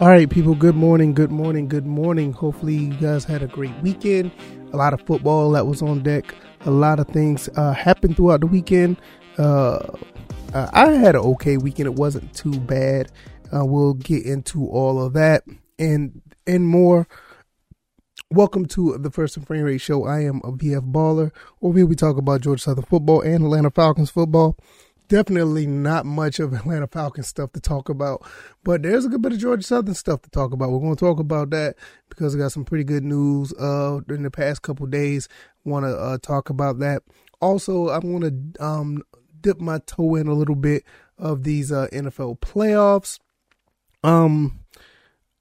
All right, people, good morning, good morning, good morning. Hopefully, you guys had a great weekend. A lot of football that was on deck. A lot of things uh, happened throughout the weekend. Uh, uh, I had an okay weekend. It wasn't too bad. Uh, we'll get into all of that and and more. Welcome to the First and Frame Rate Show. I am a VF Baller, where we talk about Georgia Southern football and Atlanta Falcons football definitely not much of Atlanta Falcons stuff to talk about, but there's a good bit of Georgia Southern stuff to talk about. We're going to talk about that because we got some pretty good news uh, in the past couple days. Want to uh, talk about that. Also, I'm going to um, dip my toe in a little bit of these uh, NFL playoffs. Um,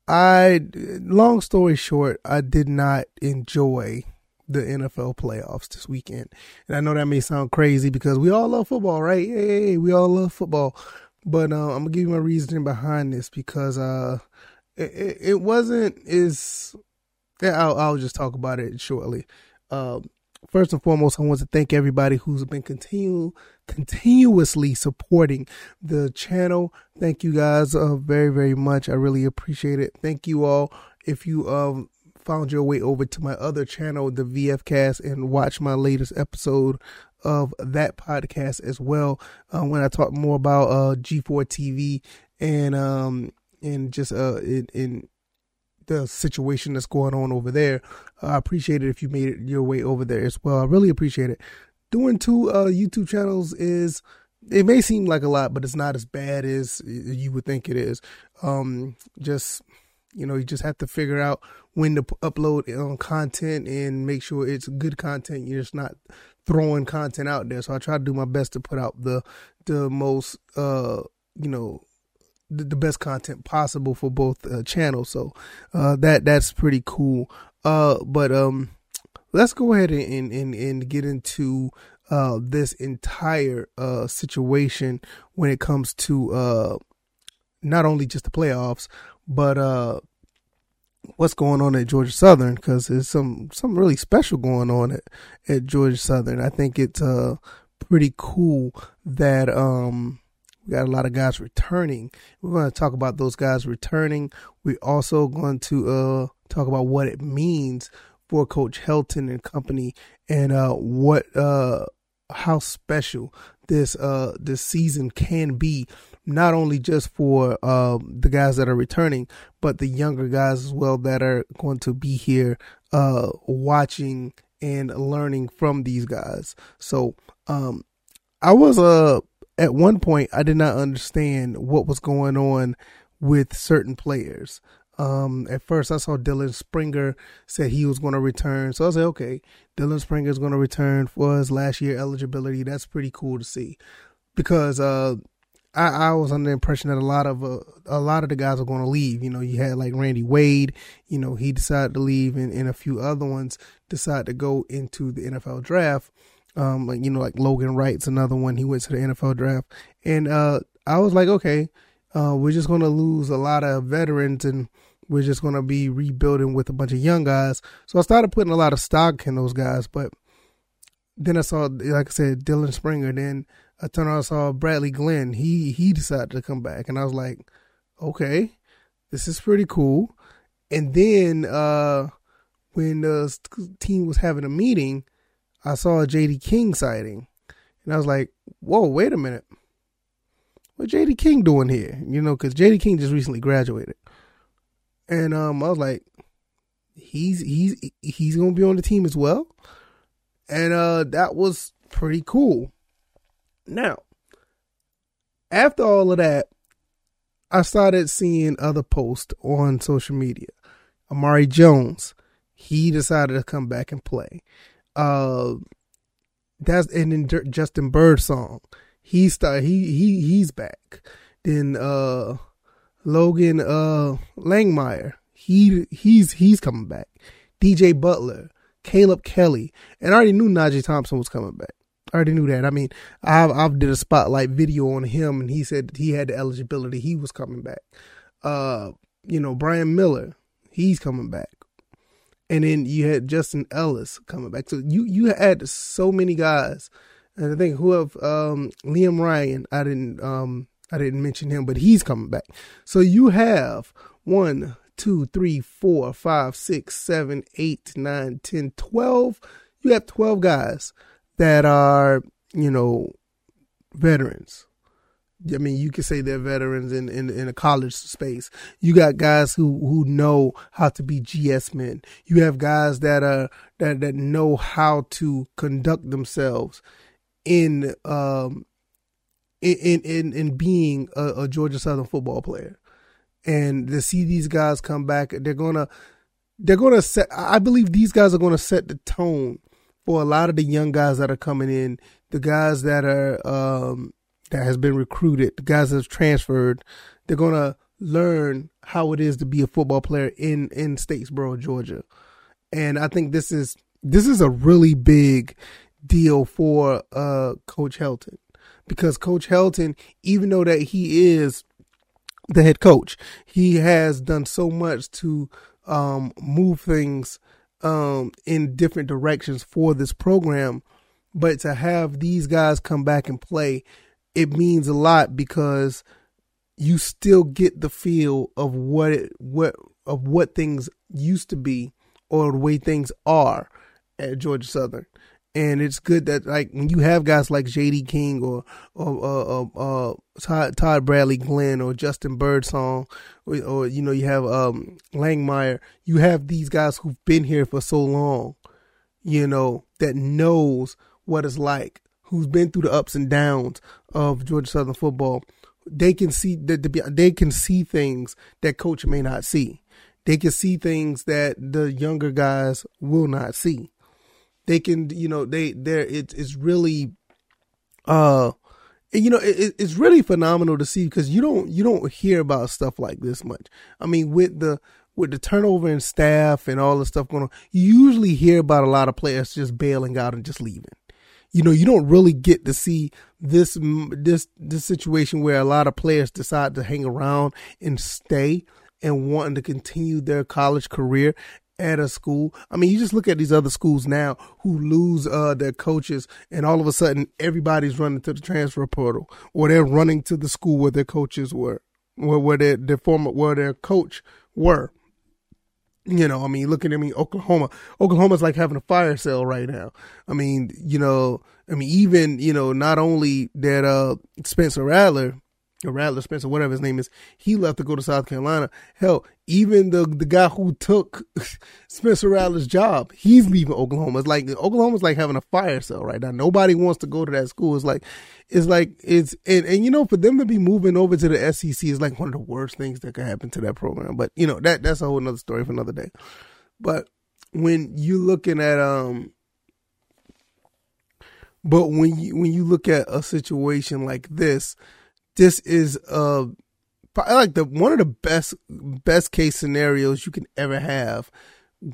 I long story short, I did not enjoy the NFL playoffs this weekend. And I know that may sound crazy because we all love football, right? Hey, we all love football. But uh, I'm gonna give you my reasoning behind this because uh, it, it wasn't is. I'll, I'll just talk about it shortly. Um, first and foremost, I want to thank everybody who's been continue continuously supporting the channel. Thank you guys uh, very very much. I really appreciate it. Thank you all. If you um found your way over to my other channel, the VFcast, and watch my latest episode of that podcast as well. Uh, when I talk more about uh, G4 TV and um and just uh in, in the situation that's going on over there. Uh, I appreciate it if you made it your way over there as well. I really appreciate it. Doing two uh, YouTube channels is it may seem like a lot, but it's not as bad as you would think it is. Um, just you know, you just have to figure out when to upload um, content and make sure it's good content. You're just not throwing content out there. So I try to do my best to put out the the most uh you know the, the best content possible for both uh, channels. So uh that that's pretty cool. Uh but um let's go ahead and and and get into uh this entire uh situation when it comes to uh not only just the playoffs but uh what's going on at Georgia Southern because there's some some really special going on at, at Georgia Southern. I think it's uh pretty cool that um we got a lot of guys returning. We're going to talk about those guys returning. We're also going to uh talk about what it means for Coach Helton and company and uh what uh how special this uh this season can be not only just for um, the guys that are returning, but the younger guys as well that are going to be here uh, watching and learning from these guys. So um, I was uh, at one point I did not understand what was going on with certain players. Um, at first, I saw Dylan Springer said he was going to return, so I said, okay, Dylan Springer is going to return for his last year eligibility. That's pretty cool to see because uh, I, I was under the impression that a lot of uh, a lot of the guys are going to leave. You know, you had like Randy Wade. You know, he decided to leave, and, and a few other ones decided to go into the NFL draft. Um, like you know, like Logan Wright's another one. He went to the NFL draft, and uh, I was like, okay, uh, we're just going to lose a lot of veterans, and we're just going to be rebuilding with a bunch of young guys. So I started putting a lot of stock in those guys, but then I saw, like I said, Dylan Springer. Then I turned and saw Bradley Glenn. He he decided to come back, and I was like, okay, this is pretty cool. And then uh, when the team was having a meeting, I saw a JD King sighting, and I was like, whoa, wait a minute, what JD King doing here? You know, because JD King just recently graduated, and um, I was like, he's he's he's gonna be on the team as well, and uh, that was pretty cool. Now, after all of that, I started seeing other posts on social media. Amare Jones, he decided to come back and play. Uh, that's and then Justin Birdsong, he started he he he's back. Then uh, Logan uh Langmire, he he's he's coming back. DJ Butler, Caleb Kelly, and I already knew Najee Thompson was coming back. I already knew that. I mean, I've I've did a spotlight video on him, and he said he had the eligibility. He was coming back. Uh, you know, Brian Miller, he's coming back. And then you had Justin Ellis coming back. So you you had so many guys. And I think who have um, Liam Ryan, I didn't um, I didn't mention him, but he's coming back. So you have one, two, three, four, five, six, seven, eight, nine, ten, twelve. You have 12 guys that are, you know, veterans. I mean, you could say they're veterans in, in, in a college space. You got guys who, who know how to be GS men. You have guys that are that, that know how to conduct themselves in um in in in being a, a Georgia Southern football player. And to see these guys come back, they're gonna they're gonna set. I believe these guys are gonna set the tone for a lot of the young guys that are coming in, the guys that are um, that has been recruited, the guys that have transferred, they're gonna learn how it is to be a football player in in Statesboro, Georgia. And I think this is this is a really big deal for uh, Coach Helton because Coach Helton, even though that he is the head coach, he has done so much to um, move things um, in different directions for this program. But to have these guys come back and play, it means a lot because you still get the feel of what it, what of what things used to be or the way things are at Georgia Southern. And it's good that like when you have guys like J.D. King or or uh, uh, Todd, Todd Bradley Glenn or Justin Birdsong or, or you know you have um, Langmeyer, you have these guys who've been here for so long, you know that knows what it's like, who's been through the ups and downs of Georgia Southern football. They can see that they can see things that coach may not see. They can see things that the younger guys will not see they can you know they they're it, it's really uh you know it, it's really phenomenal to see because you don't you don't hear about stuff like this much. I mean with the with the turnover in staff and all the stuff going on you usually hear about a lot of players just bailing out and just leaving. You know you don't really get to see this this this situation where a lot of players decide to hang around and stay and wanting to continue their college career at a school. I mean, you just look at these other schools now who lose uh, their coaches, and all of a sudden everybody's running to the transfer portal, or they're running to the school where their coaches were, where where their their former where their coach were. You know, I mean, looking at me, Oklahoma. Oklahoma's like having a fire sale right now. I mean, you know, I mean, even you know, not only that uh Spencer Rattler or Rattler Spencer, whatever his name is, he left to go to South Carolina. Hell, even the the guy who took Spencer Rattler's job, he's leaving Oklahoma. It's like Oklahoma's like having a fire sale right now. Nobody wants to go to that school. It's like it's like it's and, and you know for them to be moving over to the SEC is like one of the worst things that could happen to that program. But you know that that's a whole another story for another day. But when you're looking at um but when you when you look at a situation like this this is uh like the one of the best best case scenarios you can ever have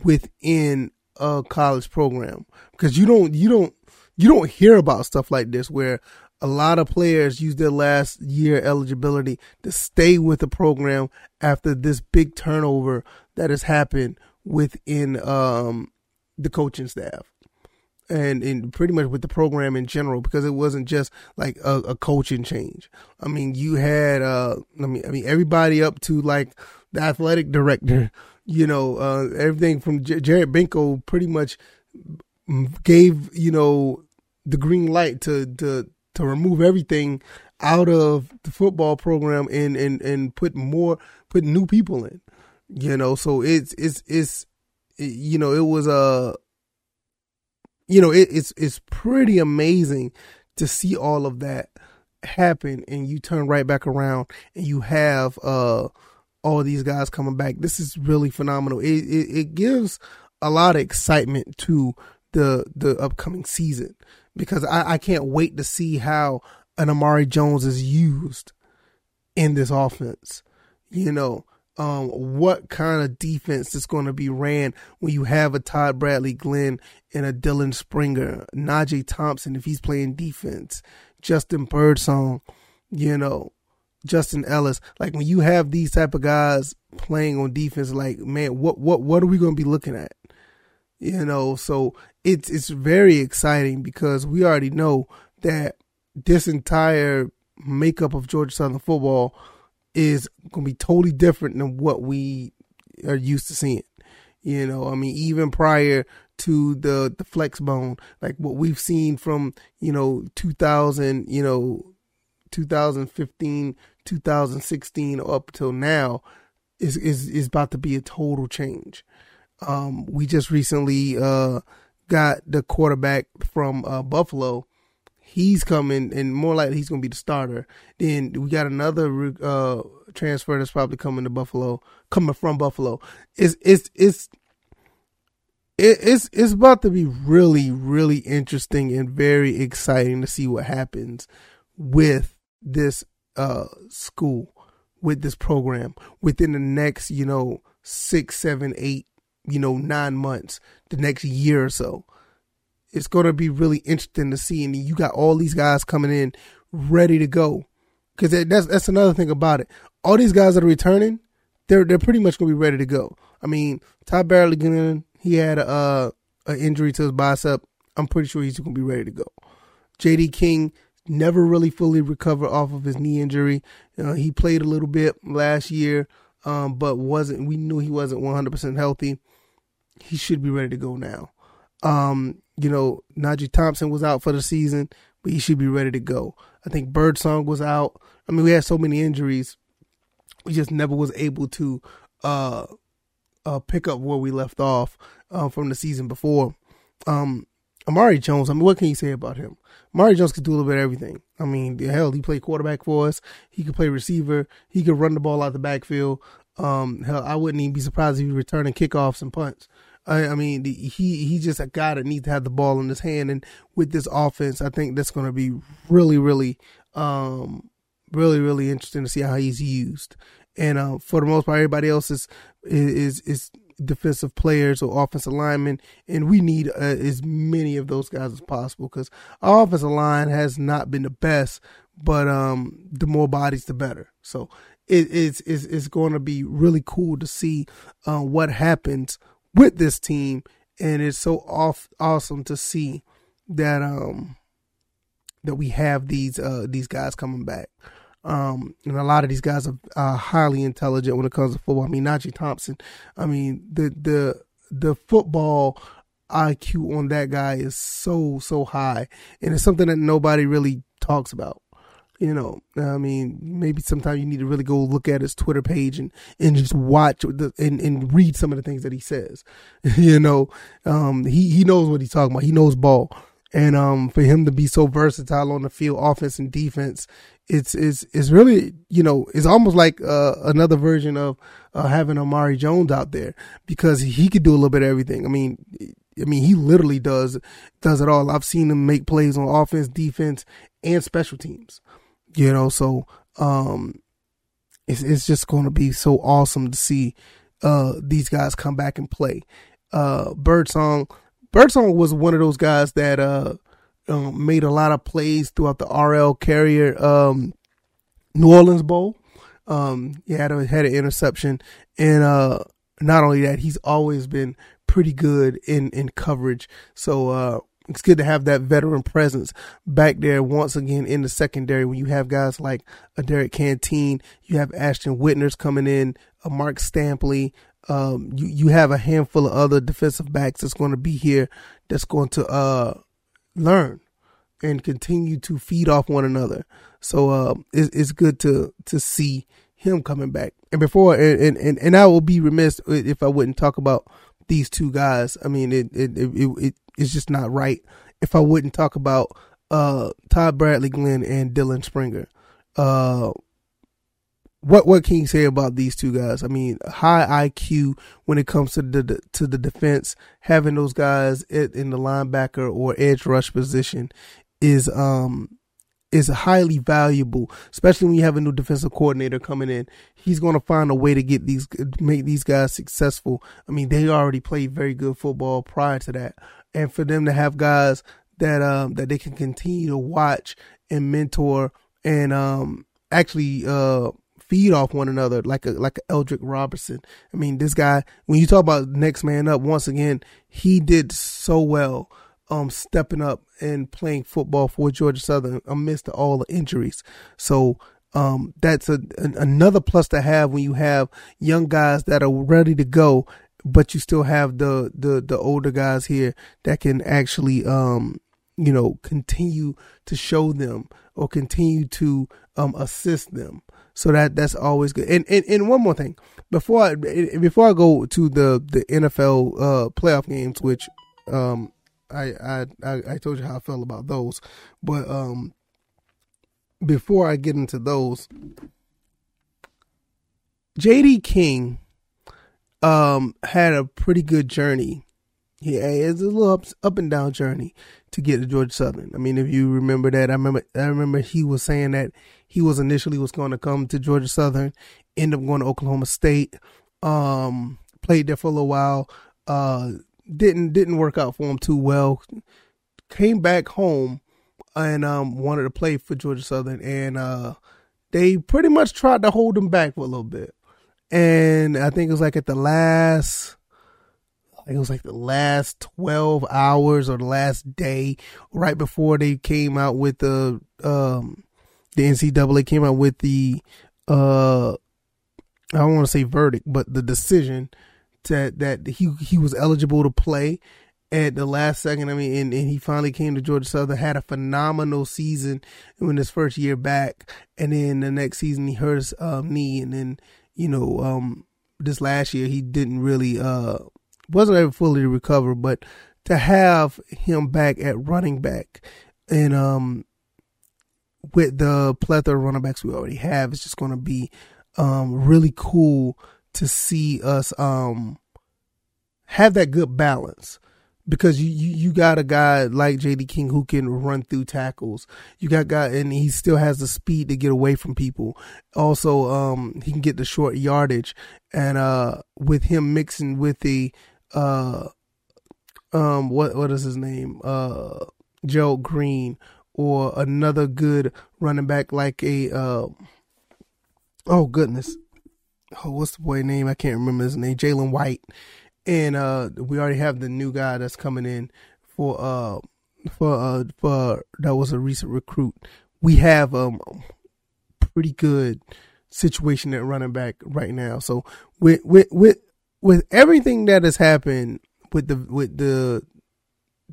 within a college program. Because you don't you don't you don't hear about stuff like this where a lot of players use their last year eligibility to stay with the program after this big turnover that has happened within um, the coaching staff and, and pretty much with the program in general because it wasn't just like a, a coaching change. I mean, you had uh, I mean, I mean everybody up to like the athletic director, you know, uh, everything from J- Jared Benko pretty much gave you know the green light to to to remove everything out of the football program and and and put more put new people in you know so it's it's it's you know it was a you know, it, it's it's pretty amazing to see all of that happen, and you turn right back around and you have uh all these guys coming back. This is really phenomenal. It, it, it gives a lot of excitement to the the upcoming season because I, I can't wait to see how an Amare Jones is used in this offense. You know, um, what kind of defense is going to be ran when you have a Todd Bradley Glenn and a Dylan Springer, Najee Thompson if he's playing defense, Justin Birdsong, you know, Justin Ellis. Like when you have these type of guys playing on defense, like man, what what what are we going to be looking at? You know, so it's it's very exciting because we already know that this entire makeup of Georgia Southern football is going to be totally different than what we are used to seeing. You know, I mean, even prior to the the flex bone, like what we've seen from you know 2000, you know 2015, 2016 up till now is is is about to be a total change. Um, we just recently uh, got the quarterback from uh, Buffalo. He's coming, and more likely he's going to be the starter. Then we got another uh, transfer that's probably coming to Buffalo, coming from Buffalo. It's it's it's it's it's about to be really really interesting and very exciting to see what happens with this uh, school with this program within the next, you know, six, seven, eight, you know, nine months, the next year or so. It's going to be really interesting to see. And you got all these guys coming in ready to go. Because that's, that's another thing about it. All these guys that are returning, they're, they're pretty much going to be ready to go. I mean, Todd Bradley, he had a, uh, an injury to his bicep. I'm pretty sure he's going to be ready to go. JD King, never really fully recovered off of his knee injury. Uh, he played a little bit last year, um, but wasn't. We knew he wasn't 100% healthy. He should be ready to go now. Um, you know, Najee Thompson was out for the season, but he should be ready to go. I think Birdsong was out. I mean, we had so many injuries. We just never was able to uh, uh, pick up where we left off uh, from the season before. Um, Amare Jones, I mean, what can you say about him? Amare Jones could do a little bit of everything. I mean, hell, he played quarterback for us. He could play receiver. He could run the ball out the backfield. Um, hell, I wouldn't even be surprised if he returning kickoffs and punts. I, I mean, he he just a guy that needs to have the ball in his hand, and with this offense, I think that's going to be really, really, um, really, really interesting to see how he's used. And uh, for the most part, everybody else is is is defensive players or offensive linemen, and we need uh, as many of those guys as possible because our offensive line has not been the best, but um, the more bodies, the better. So it, it's, it's it's going to be really cool to see uh, what happens with this team, and it's so off awesome to see that um that we have these uh these guys coming back. Um, and a lot of these guys are, are highly intelligent when it comes to football. I mean, Najee Thompson. I mean, the the the football IQ on that guy is so so high, and it's something that nobody really talks about. You know, I mean, maybe sometimes you need to really go look at his Twitter page and, and just watch the, and, and read some of the things that he says. you know, um, he, he knows what he's talking about. He knows ball. And um, for him to be so versatile on the field, offense and defense, it's it's it's really you know it's almost like uh, another version of uh, having Amare Jones out there because he could do a little bit of everything. I mean, I mean he literally does does it all. I've seen him make plays on offense, defense, and special teams. You know, so um, it's it's just going to be so awesome to see uh, these guys come back and play. Uh, Birdsong Birdsong was one of those guys that uh, um, made a lot of plays throughout the RL Carrier um, New Orleans Bowl. Um, he had a, had an interception, and uh, not only that, he's always been pretty good in in coverage. So uh, it's good to have that veteran presence back there once again in the secondary when you have guys like a Derrick Canteen, you have Ashton Whitners coming in, a Mark Stampley, um, you you have a handful of other defensive backs that's going to be here that's going to uh, learn and continue to feed off one another. So uh, it's, it's good to to see him coming back. And before and, and and I will be remiss if I wouldn't talk about these two guys. I mean, it it it, it it's just not right if I wouldn't talk about uh, Todd Bradley Glenn and Dylan Springer. Uh, what what can you say about these two guys? I mean, high IQ when it comes to the to the defense. Having those guys in the linebacker or edge rush position is um is highly valuable, especially when you have a new defensive coordinator coming in. He's going to find a way to get these make these guys successful. I mean, they already played very good football prior to that, and for them to have guys that um that they can continue to watch and mentor and um actually uh feed off one another like a like a Eldrick Robertson. I mean, this guy when you talk about next man up, once again, he did so well um stepping up and playing football for Georgia Southern amidst all the injuries. So um, that's a, another plus to have when you have young guys that are ready to go, but you still have the the the older guys here that can actually um, you know continue to show them or continue to um, assist them. So that that's always good. And, and and one more thing before I before I go to the the NFL uh, playoff games, which um, I, I I told you how I felt about those, but um, before I get into those, JD King um had a pretty good journey. Yeah, it's a little up, up and down journey to get to Georgia Southern. I mean, if you remember that, I remember I remember he was saying that he was initially was going to come to Georgia Southern, end up going to Oklahoma State, um, played there for a little while, uh, didn't didn't work out for him too well. Came back home and um, wanted to play for Georgia Southern, and uh, they pretty much tried to hold him back for a little bit. And I think it was like at the last, it was like the last twelve hours or the last day, right before they came out with the um, the NCAA came out with the uh, I don't want to say verdict, but the decision that that he he was eligible to play at the last second. I mean, and, and he finally came to Georgia Southern, had a phenomenal season in his first year back, and then the next season he hurt his um, knee, and then you know um, this last year he didn't really uh, wasn't able fully to recover, but to have him back at running back and um with the plethora of running backs we already have, it's just going to be um really cool to see us um have that good balance because you, you, you got a guy like JD King who can run through tackles. You got guy and he still has the speed to get away from people. Also, um, he can get the short yardage, and uh, with him mixing with the uh, um, what what is his name? Uh, Green or another good running back like a uh, oh goodness, oh what's the boy name? I can't remember his name. Jalen White and uh, we already have the new guy that's coming in for uh for uh for that was a recent recruit. We have um pretty good situation at running back right now. So with with with with everything that has happened with the with the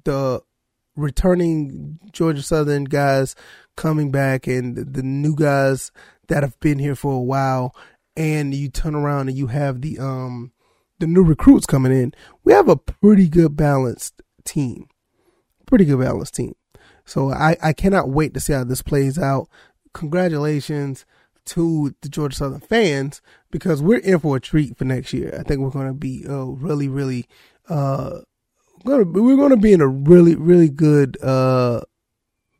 the returning Georgia Southern guys coming back and the, the new guys that have been here for a while and you turn around and you have the um the new recruits coming in, we have a pretty good balanced team. Pretty good balanced team. So I, I cannot wait to see how this plays out. Congratulations to the Georgia Southern fans because we're in for a treat for next year. I think we're going to be really, really, uh, gonna, we're going to be in a really, really good uh,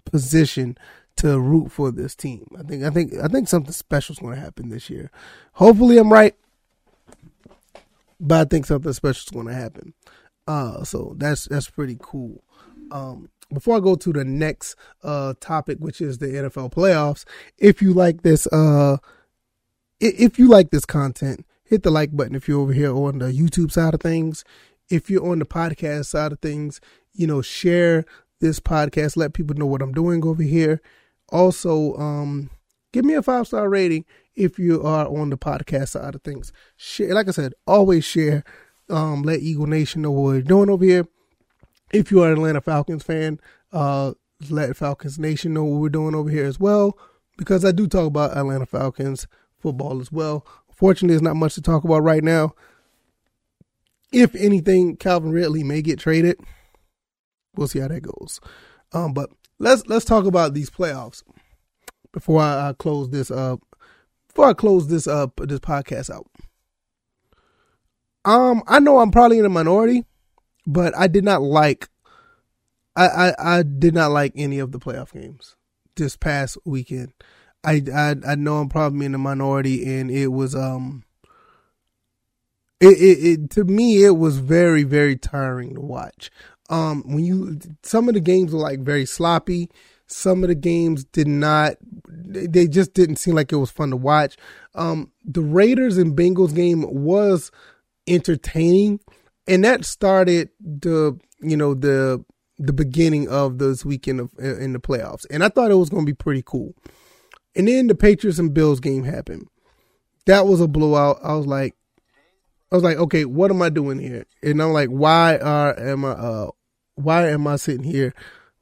position to root for this team. I think, I think, I think something special is going to happen this year. Hopefully, I'm right but I think something special is going to happen. Uh, so that's that's pretty cool. Um, before I go to the next uh topic, which is the NFL playoffs, if you like this uh, if you like this content, hit the like button. If you're over here on the YouTube side of things, if you're on the podcast side of things, you know, share this podcast. Let people know what I'm doing over here. Also, um, give me a five star rating if you are on the podcast side of things. Share, like I said, always share. Um, let Eagle Nation know what we're doing over here. If you are an Atlanta Falcons fan, uh, let Falcons Nation know what we're doing over here as well. Because I do talk about Atlanta Falcons football as well. Fortunately, there's not much to talk about right now. If anything, Calvin Ridley may get traded. We'll see how that goes. Um, but let's let's talk about these playoffs before I, I close this up before I close this up, this podcast out. Um, I know I'm probably in a minority, but I did not like, I, I, I did not like any of the playoff games this past weekend. I, I, I know I'm probably in a minority, and it was um, it, it, it to me it was very very tiring to watch. Um, when you some of the games were like very sloppy some of the games did not, they just didn't seem like it was fun to watch. Um, the Raiders and Bengals game was entertaining, and that started the, you know, the, the beginning of this weekend of, in the playoffs. And I thought it was going to be pretty cool. And then the Patriots and Bills game happened. That was a blowout. I was like, I was like, okay, what am I doing here? And I'm like, why are am I uh why am I sitting here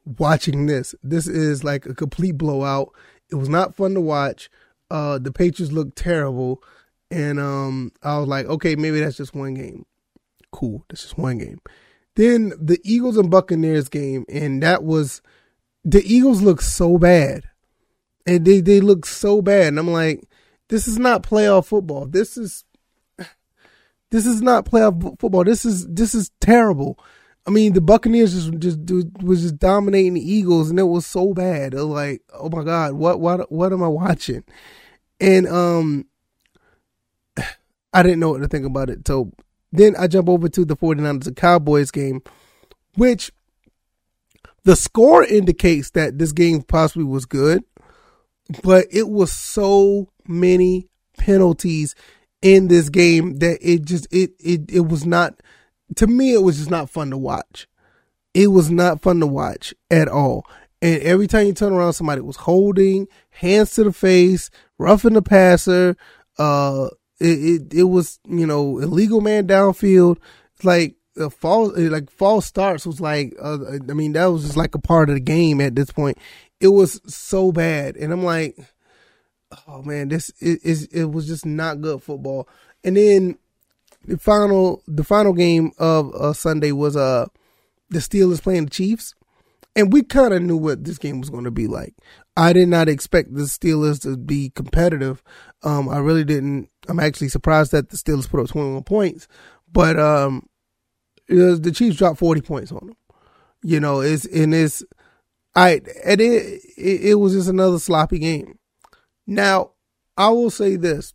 watching this? This is like a complete blowout. It was not fun to watch. Uh the Patriots looked terrible. And um I was like, okay, maybe that's just one game. Cool, that's just one game. Then the Eagles and Buccaneers game, and that was the Eagles look so bad. And they, they look so bad. And I'm like, this is not playoff football. This is this is not playoff football. This is this is terrible. I mean, the Buccaneers just just was just dominating the Eagles, and it was so bad. It was like, oh my god, what what what am I watching? And um, I didn't know what to think about it. So then I jump over to the 49ers and Cowboys game, which the score indicates that this game possibly was good, but it was so many penalties in this game that it just it it it was not to me it was just not fun to watch. It was not fun to watch at all. And every time you turn around, somebody was holding hands to the face, roughing the passer. Uh, it, it, it was you know illegal man downfield. It's like a false like false starts was like uh, I mean that was just like a part of the game at this point. It was so bad, and I'm like, oh man, this is it, it was just not good football. And then the final the final game of uh, Sunday was uh the Steelers playing the Chiefs, and we kind of knew what this game was going to be like. I did not expect the Steelers to be competitive. Um, I really didn't. I'm actually surprised that the Steelers put up 21 points, but um, was, the Chiefs dropped 40 points on them. You know, it's and it's I and it, it it was just another sloppy game. Now, I will say this.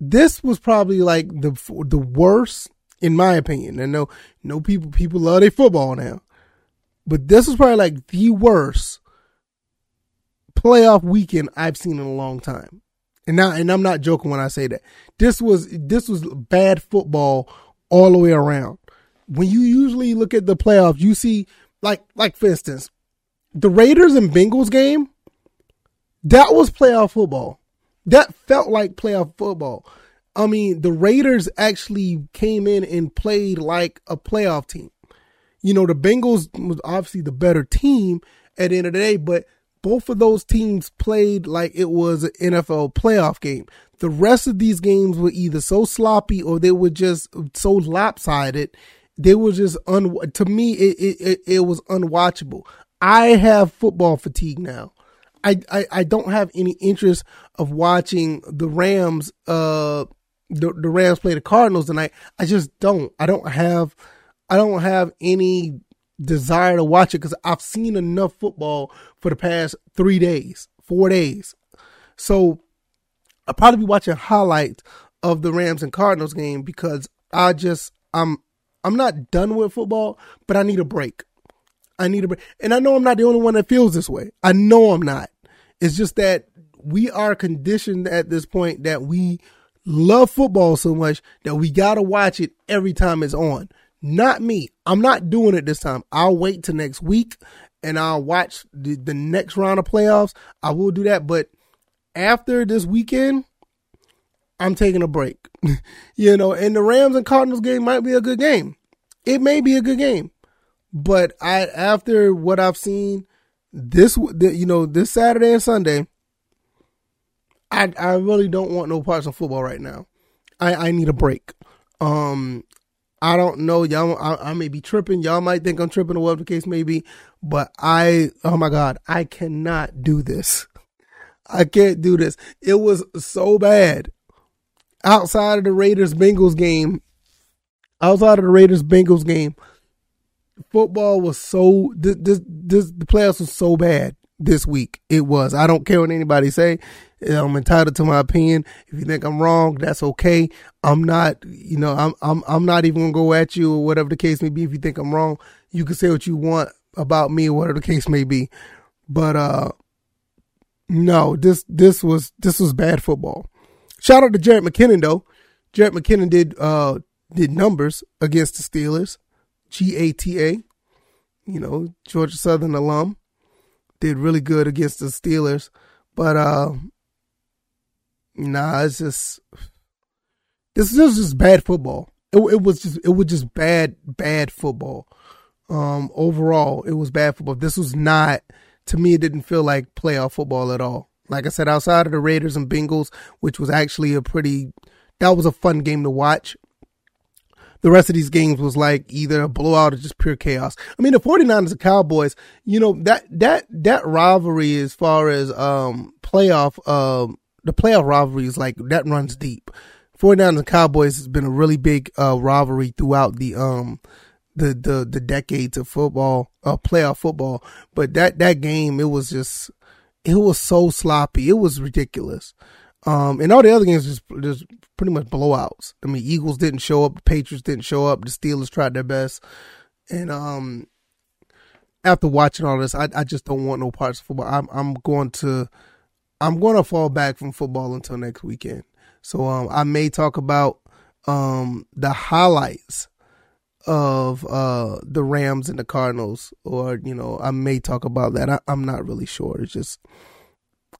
This was probably like the the worst in my opinion. I know no people people love their football now, but this was probably like the worst playoff weekend I've seen in a long time. And now, and I'm not joking when I say that. This was this was bad football all the way around. When you usually look at the playoffs, you see like like for instance, the Raiders and Bengals game. That was playoff football. That felt like playoff football. I mean, the Raiders actually came in and played like a playoff team. You know, the Bengals was obviously the better team at the end of the day, but both of those teams played like it was an NFL playoff game. The rest of these games were either so sloppy or they were just so lopsided. They were just un. To me, it it, it was unwatchable. I have football fatigue now. I, I, I don't have any interest of watching the Rams uh the, the Rams play the Cardinals tonight. I just don't. I don't have I don't have any desire to watch it because I've seen enough football for the past three days, four days. So I'll probably be watching highlights of the Rams and Cardinals game because I just I'm I'm not done with football, but I need a break. I need a break. And I know I'm not the only one that feels this way. I know I'm not. It's just that we are conditioned at this point that we love football so much that we got to watch it every time it's on. Not me. I'm not doing it this time. I'll wait till next week and I'll watch the, the next round of playoffs. I will do that. But after this weekend, I'm taking a break. you know, and the Rams and Cardinals game might be a good game. It may be a good game. But I after what I've seen this you know this Saturday and Sunday, I I really don't want no parts of football right now. I I need a break. Um, I don't know, y'all. I, I, may be tripping. Y'all might think I'm tripping, or whatever the case may be. But I, oh my God, I cannot do this. I can't do this. It was so bad. Outside of the Raiders Bengals game, outside of the Raiders Bengals game, football was so this this, this the playoffs was so bad this week. It was. I don't care what anybody say. I'm entitled to my opinion. If you think I'm wrong, that's okay. I'm not, you know, I'm I'm I'm not even gonna go at you or whatever the case may be. If you think I'm wrong, you can say what you want about me or whatever the case may be. But uh no, this this was this was bad football. Shout out to Jerick McKinnon though. Jerick McKinnon did uh did numbers against the Steelers. G A T A. you know, Georgia Southern alum, did really good against the Steelers, but uh, nah, it's just this, this is just bad football. It, it was just it was just bad bad football. Um, overall, it was bad football. This was not to me. It didn't feel like playoff football at all. Like I said, outside of the Raiders and Bengals, which was actually a pretty that was a fun game to watch the rest of these games was like either a blowout or just pure chaos. I mean, the 49ers and Cowboys, you know, that, that, that rivalry as far as, um, playoff, um, the playoff rivalry is like, that runs deep. 49ers and Cowboys has been a really big, uh, rivalry throughout the, um, the, the, the decades of football, uh, playoff football. But that, that game, it was just, it was so sloppy. It was ridiculous. Um, and all the other games just just pretty much blowouts. I mean, Eagles didn't show up, the Patriots didn't show up, the Steelers tried their best, and um, after watching all this, I I just don't want no parts of football. I'm I'm going to I'm going to fall back from football until next weekend. So um, I may talk about um the highlights of uh the Rams and the Cardinals, or you know, I may talk about that. I, I'm not really sure. It's just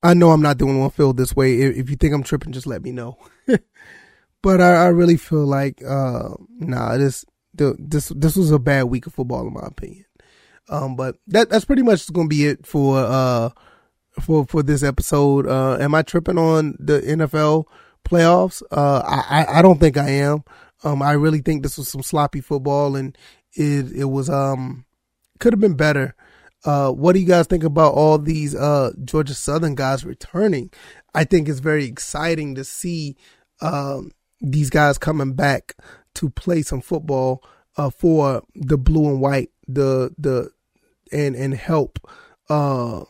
I know I'm not the only one feel this way. If, you think I'm tripping, just let me know. but I, I, really feel like, uh, nah, this, this, this was a bad week of football in my opinion. Um, but that, that's pretty much going to be it for, uh, for, for this episode. Uh, am I tripping on the NFL playoffs? Uh, I, I don't think I am. Um, I really think this was some sloppy football and it, it was, um, could have been better. Uh, what do you guys think about all these uh, Georgia Southern guys returning? I think it's very exciting to see um, these guys coming back to play some football uh, for the blue and white, the the and and help uh,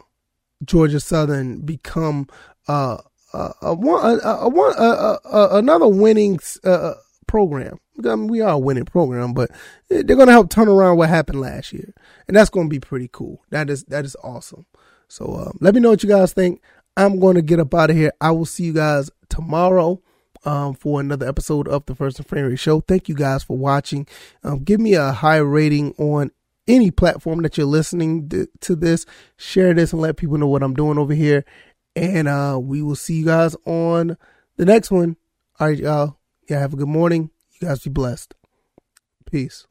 Georgia Southern become uh, a, a, a, a, a, another winning uh, program. I mean, we are a winning program, but they're going to help turn around what happened last year, and that's going to be pretty cool. That is that is awesome. So um, let me know what you guys think. I'm going to get up out of here. I will see you guys tomorrow um, for another episode of the First and Frame Show. Thank you guys for watching. Um, give me a high rating on any platform that you're listening to this. Share this and let people know what I'm doing over here. And uh, we will see you guys on the next one. All right, y'all. Yeah, have a good morning. You guys be blessed. Peace.